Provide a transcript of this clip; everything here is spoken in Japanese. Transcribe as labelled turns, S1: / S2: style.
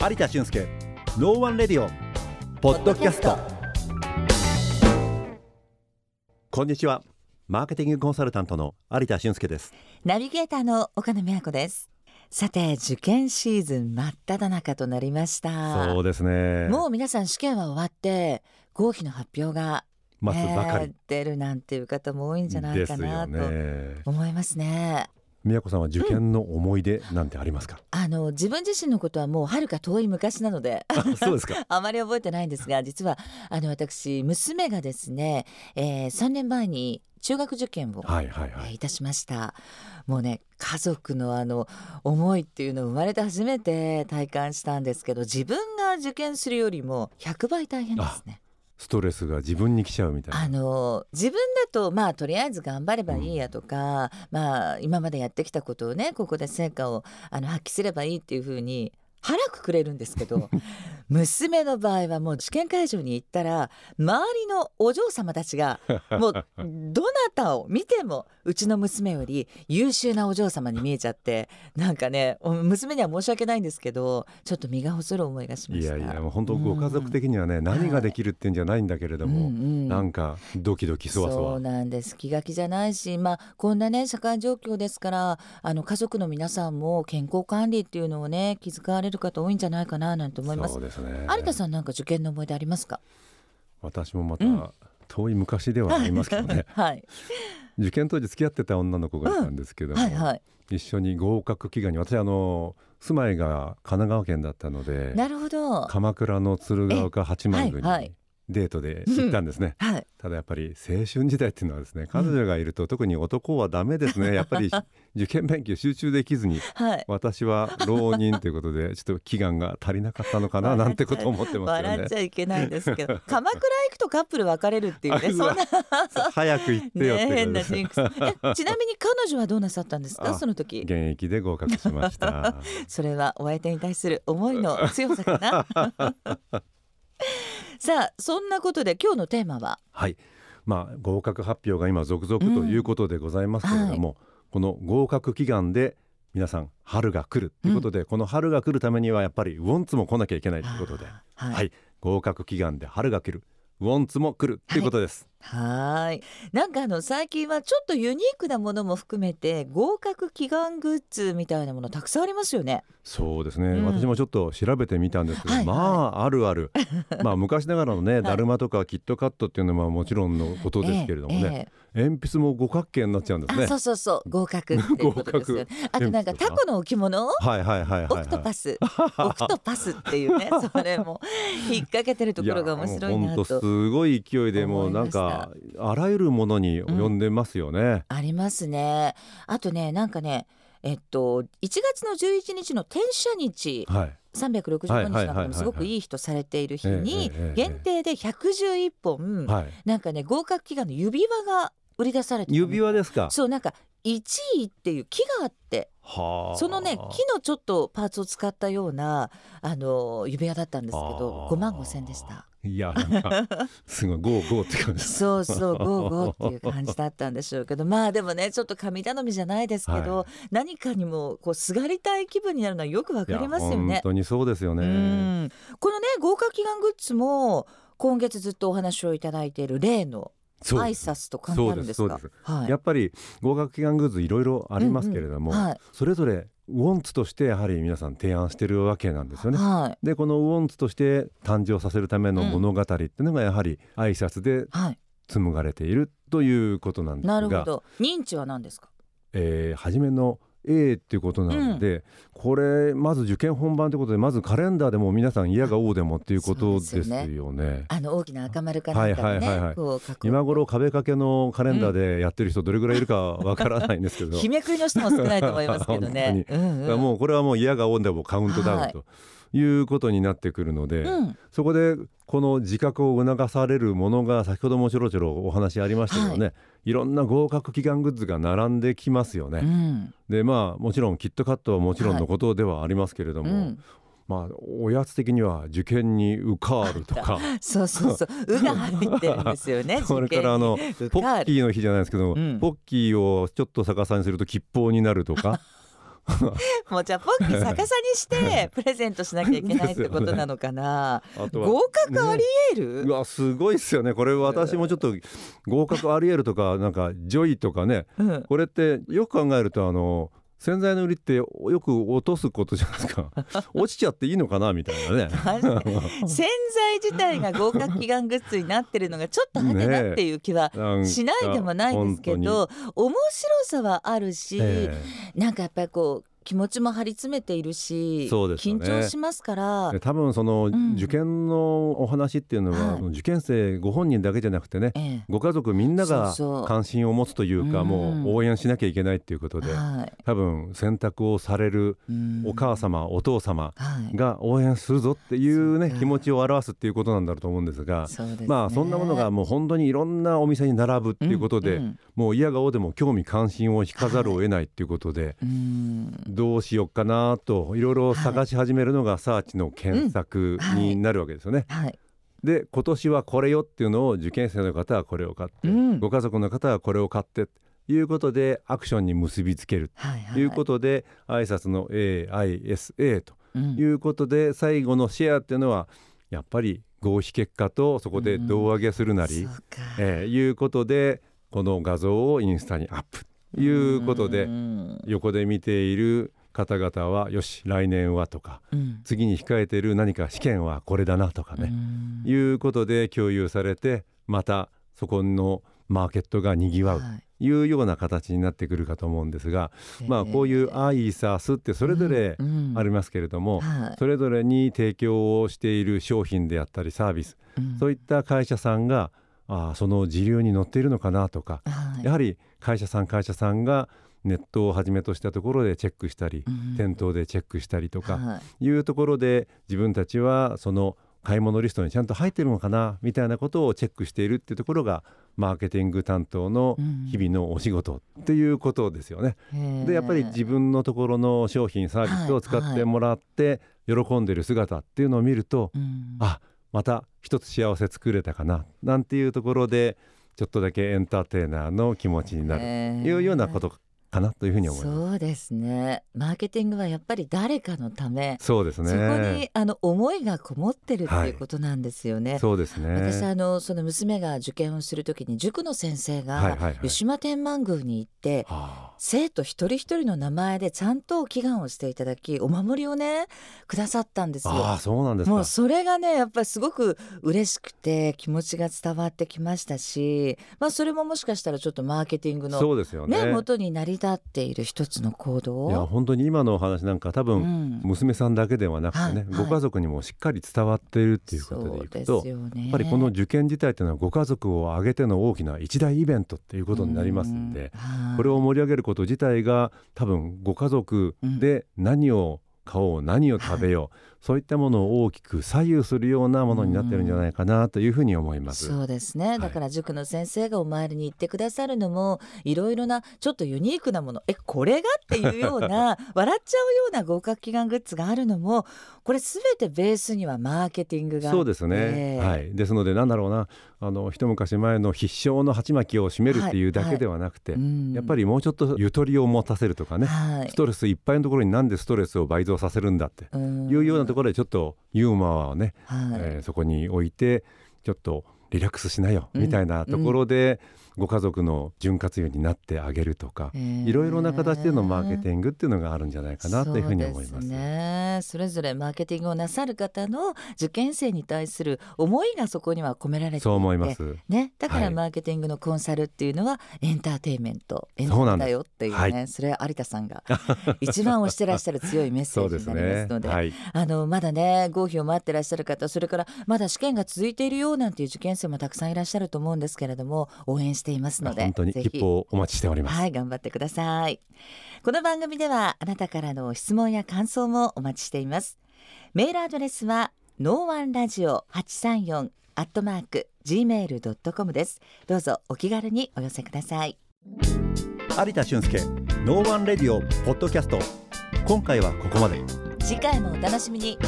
S1: 有田俊介 No One Radio Podcast。こんにちは。マーケティングコンサルタントの有田俊介です。
S2: ナビゲーターの岡野美和子です。さて受験シーズン真っ只中となりました。
S1: そうですね。
S2: もう皆さん試験は終わって合否の発表が
S1: 待つばかり、
S2: ね出るなんていう方も多いんじゃないかなと
S1: ね。
S2: 思いますね
S1: 宮子さんは受験の思い出なんてありますか、
S2: あの自分自身のことはもうはるか遠い昔なので。
S1: あそうですか。
S2: あまり覚えてないんですが実はあの私娘がですね、えー、3年前に中学受験を、
S1: はいはいはい。
S2: えーいたしました。もうね家族のあの思いっていうのを生まれて初めて体感したんですけど自分が受験するよりも100倍大変ですね。
S1: ストレスが自分に来ちゃうみたいな。
S2: あの自分だとまあとりあえず頑張ればいいやとか、まあ今までやってきたことをねここで成果をあの発揮すればいいっていうふうに腹くくれるんですけど 娘の場合はもう試験会場に行ったら周りのお嬢様たちが もうどなたを見てもうちの娘より優秀なお嬢様に見えちゃってなんかねお娘には申し訳ないんですけどちょっと身が細る思いがしました。
S1: いやいやもう本当ご家族的にはね、何ができるってんじゃないんだけれども、
S2: うんうん。
S1: なんかドキドキそわそ
S2: そう
S1: わ
S2: なんです。気が気じゃないしまあこんなね社会状況ですからあの家族の皆さんも健康管理っていうのをね気遣われる方多いんじゃないかななんて思います。
S1: そうですね。
S2: 有田さんなんか受験の思い出ありますか？
S1: 私もまた、
S2: うん。
S1: 遠い昔ではありますけどね。
S2: はい。
S1: 受験当時付き合ってた女の子がいたんですけども、
S2: はいはい。
S1: 一緒に合格祈願に私あの住まいが神奈川県だったので
S2: なるほど。
S1: 鎌倉の鶴岡八幡宮にデートで行ったんですね、
S2: はい
S1: ただやっぱり青春時代っていうのはですね彼女がいると特に男はダメですね。やっぱり受験勉強集中できずに
S2: はい
S1: 私は浪人ということで ちょっと祈願が足りなかったのかななんてことを思ってますよね。
S2: 笑っちゃいけないんですけど 鎌倉行くとカップル別れるっていうね
S1: あ
S2: そんな。
S1: 早く行ってよって
S2: ね変なジンクちなみに彼女はどうなさったんですか？
S1: あ
S2: その時。
S1: 現役で合格しました。
S2: それはお相手に対する思いの強さかな さあそんなことで今日のテーマは？
S1: はい。まあ合格発表が今続々ということでございますけれども、この合格祈願で皆さん春が来るということで、この春が来るためにはやっぱりウォンツも来なきゃいけないということで。
S2: あー
S1: はい、合格祈願で春が来るウォンツも来るということです、
S2: はーい。なんかあの最近はちょっとユニークなものも含めて合格祈願グッズみたいなものたくさんありますよね。
S1: そうですね、
S2: うん。
S1: 私もちょっと調べてみたんですけど、
S2: はい。はい。
S1: まああるある。まあ昔ながらのね、だるまとかキットカットっていうのはもちろんのことですけれどもね、
S2: ええ
S1: 鉛筆も五角形になっちゃうんですね。
S2: あそうそうそう。合格っていうことですよね。あとなんかタコの置物？
S1: はいはいはいはい、はい、
S2: オクトパス、オクトパスっていうね、それも引っ掛けてるところが面白いなと。
S1: すごい勢いでもうなんかあらゆるものに及んでますよね、
S2: ありますね。あとね、なんかね、えっと1月の11日の転写日。
S1: はい。
S2: 365日なんかもすごくいい日とされている日に限定で111本、
S1: はい。
S2: なんかね合格祈願の指輪が売り出されて
S1: 指輪ですか。
S2: そうなんか1位っていう木があって
S1: はあ。
S2: そのね木のちょっとパーツを使ったようなあの指輪だったんですけど
S1: あ。ー
S2: 5万5千でした。
S1: いやなんかすごいゴーゴーって感じ。
S2: そうそうゴーゴーっていう感じだったんでしょうけど。まあでもねちょっと神頼みじゃないですけど、
S1: はい。
S2: 何かにもこうすがりたい気分になるのはよくわかりますよ
S1: いや本
S2: ね。
S1: 当にそうですよ
S2: う
S1: ね
S2: ん。このね合格祈願グッズも今月ずっとお話をいただいている例の
S1: そう。
S2: アイサスと関係あるんですか？
S1: そうですそうです。
S2: はい。
S1: やっぱり合格祈願グッズいろいろありますけれども、
S2: うんうん。はい。
S1: それぞれウォンツとしてやはり皆さん提案してるわけなんですよね。
S2: はい。
S1: でこのウォンツとして誕生させるための物語っていうのがやはり挨拶で
S2: はい。
S1: 紡がれているということなんですが。
S2: なるほど。認知は何ですか？
S1: えー初めの A っていうことなので、これまず受験本番ということでまずカレンダーでも皆さん嫌が王でもっていうことです
S2: よ
S1: よね。
S2: あの大きな赤丸かなん
S1: はいはいはい今頃壁掛けのカレンダーでやってる人どれぐらいいるかわからないんですけど、
S2: 日めくりの人も少ないと思いますけどね。
S1: 本
S2: うんうん。
S1: もうこれはもう嫌が王でもカウントダウンということになってくるので、
S2: うん。
S1: そこでこの自覚を促されるものが先ほどもちょろちょろお話ありましたけどね、い、ろんな合格祈願グッズが並んできますよね。
S2: うん。
S1: でまあもちろんキットカットはもちろんのことではありますけれども、
S2: うん。
S1: まあおやつ的には受験に受かるとか。
S2: そうそうそう「う」が入ってるんですよね。
S1: それからあのポッキーの日じゃないですけど、
S2: うん。
S1: ポッキーをちょっと逆さにすると吉報になるとか
S2: もうじゃあポッキー逆さにしてプレゼントしなきゃいけないってことなのかな、
S1: あとは。
S2: 合格ありえる、
S1: うわすごいっすよね。これ私もちょっと合格ありえるとかなんかジョイとかね。
S2: うん。
S1: これってよく考えるとあの洗剤の売りってよく落とすことじゃないですか。落ちちゃっていいのかなみたいなね。
S2: 洗剤自体が合格祈願グッズになってるのがちょっと派手なっていう気はしないでもないですけど面白さはあるし、
S1: え。
S2: なんかやっぱりこう気持ちも張り詰めているし、
S1: そうですよね。
S2: 緊張しますから。
S1: え多分その
S2: ん。
S1: 受験のお話っていうのは、
S2: はい。
S1: 受験生ご本人だけじゃなくてね
S2: ええ。
S1: ご家族みんなが関心を持つというか
S2: うん。
S1: もう応援しなきゃいけないっていうことで
S2: はい。
S1: 多分選択をされる
S2: うん。
S1: お母様お父様
S2: はい。
S1: が応援するぞっていうね
S2: そうか。
S1: 気持ちを表すっていうことなんだろうと思うんですが
S2: ね。
S1: まあそんなものがもう本当にいろんなお店に並ぶっていうことで、
S2: うん。うん。
S1: もう嫌がおでも興味関心を引かざるを得ないっていうことで、
S2: うん
S1: どうしようかなといろいろ探し始めるのがサーチの検索になるわけですよね。
S2: はい。
S1: で今年はこれよっていうのを受験生の方はこれを買って、
S2: うん。
S1: ご家族の方はこれを買ってということでアクションに結びつける
S2: はいはい
S1: とい。うことで、挨拶の AISA と
S2: うん。
S1: いうことで最後のシェアっていうのはやっぱり合否結果とそこで胴上げするなり、
S2: そうか。
S1: えーいうことでこの画像をインスタにアップということで
S2: うん
S1: 横で見ている方々はよし来年はとか
S2: うん。
S1: 次に控えている何か試験はこれだなとかね、
S2: うん。
S1: いうことで共有されてまたそこのマーケットがにぎわう
S2: はい。
S1: というような形になってくるかと思うんですが、まあこういうアイサースってそれぞれ
S2: うん。
S1: ありますけれども、
S2: はい。
S1: それぞれに提供をしている商品であったりサービス
S2: うん。
S1: そういった会社さんがあーその時流に乗っているのかなとか
S2: はい。
S1: やはり会社さん会社さんがネットをはじめとしたところでチェックしたり
S2: うん。
S1: 店頭でチェックしたりとか
S2: はい。
S1: いうところで自分たちはその買い物リストにちゃんと入ってるのかなみたいなことをチェックしているっていうところがマーケティング担当の日々のお仕事っていうことですよね。
S2: うん
S1: でやっぱり自分のところの商品サービスを使ってもらって喜んでる姿っていうのを見ると、
S2: うん。
S1: あまた一つ幸せ作れたかななんていうところでちょっとだけエンターテイナーの気持ちになる。というようなことかなというふうに思います。
S2: そうですねマーケティングはやっぱり誰かのため、
S1: そうですね。
S2: そこにあの思いがこもってるっていうことなんですよね。
S1: そうですね。
S2: 私あのその娘が受験をするときに塾の先生
S1: はいはいはい
S2: が湯島天満宮に行って
S1: は
S2: 生徒一人一人の名前でちゃんと祈願をしていただきお守りをねくださったんですよ
S1: あ。そうなんですか
S2: もう。それがねやっぱりすごく嬉しくて気持ちが伝わってきましたし、まあ、それももしかしたらちょっとマーケティングの
S1: そうですよね。
S2: ね元に成り立っている一つの行動
S1: いや本当に今のお話なんか多
S2: う
S1: 分、
S2: ん
S1: 娘さんだけではなくてね、
S2: はいはい
S1: ご家族にもしっかり伝わっているっていうことでいくと
S2: ね
S1: やっぱりこの受験自体っていうのはご家族を挙げての大きな一大イベントっていうことになりますんで、
S2: うん
S1: これを盛り上げること自体が多分ご家族で何を買おう何を食べよう、そういったものを大きく左右するようなものになってるんじゃないかなというふうに思います。
S2: そうですね、
S1: い。
S2: だから塾の先生がお参りに行ってくださるのもいろいろなちょっとユニークなものえこれがっていうような 笑っちゃうような合格祈願グッズがあるのもこれ全てベースにはマーケティングが
S1: そうですね、はい、ですのでなんだろうなあの一昔前の必勝の鉢巻きを締めるっていうだけではなくて、
S2: うん。
S1: やっぱりもうちょっとゆとりを持たせるとかね、
S2: はい。
S1: ストレスいっぱいのところになんでストレスを倍増させるんだって
S2: うん。
S1: いうようなところでちょっとユーモアをね、
S2: はい。
S1: えーそこに置いてちょっとリラックスしなよ
S2: うん。
S1: みたいなところで、ご家族の潤滑油になってあげるとか、いろいろな形でのマーケティングっていうのがあるんじゃないかなというふうに思います。
S2: ね。それぞれマーケティングをなさる方の受験生に対する思いがそこには込められていて
S1: そう思います。
S2: ね、だから
S1: はい。
S2: マーケティングのコンサルっていうのはエンターテインメント、エンタだよっていうね。
S1: は
S2: それは有田さんが一番推してらっしゃる強いメッセージになりま
S1: ね
S2: すの。で。
S1: はい、
S2: あのまだね合否を待ってらっしゃる方それからまだ試験が続いているようなんていう受験生もたくさんいらっしゃると思うんですけれども応援していますので
S1: 本当に
S2: ぜひ。
S1: 一歩お待ちしております。
S2: はい頑張ってください。この番組ではあなたからの質問や感想もお待ちしています。メールアドレスは No One ラジオ834アットマーク gmail.com です。どうぞお気軽にお寄せください。
S3: 有田俊介 No One Radio Podcast。今回はここまで。
S2: 次回もお楽しみに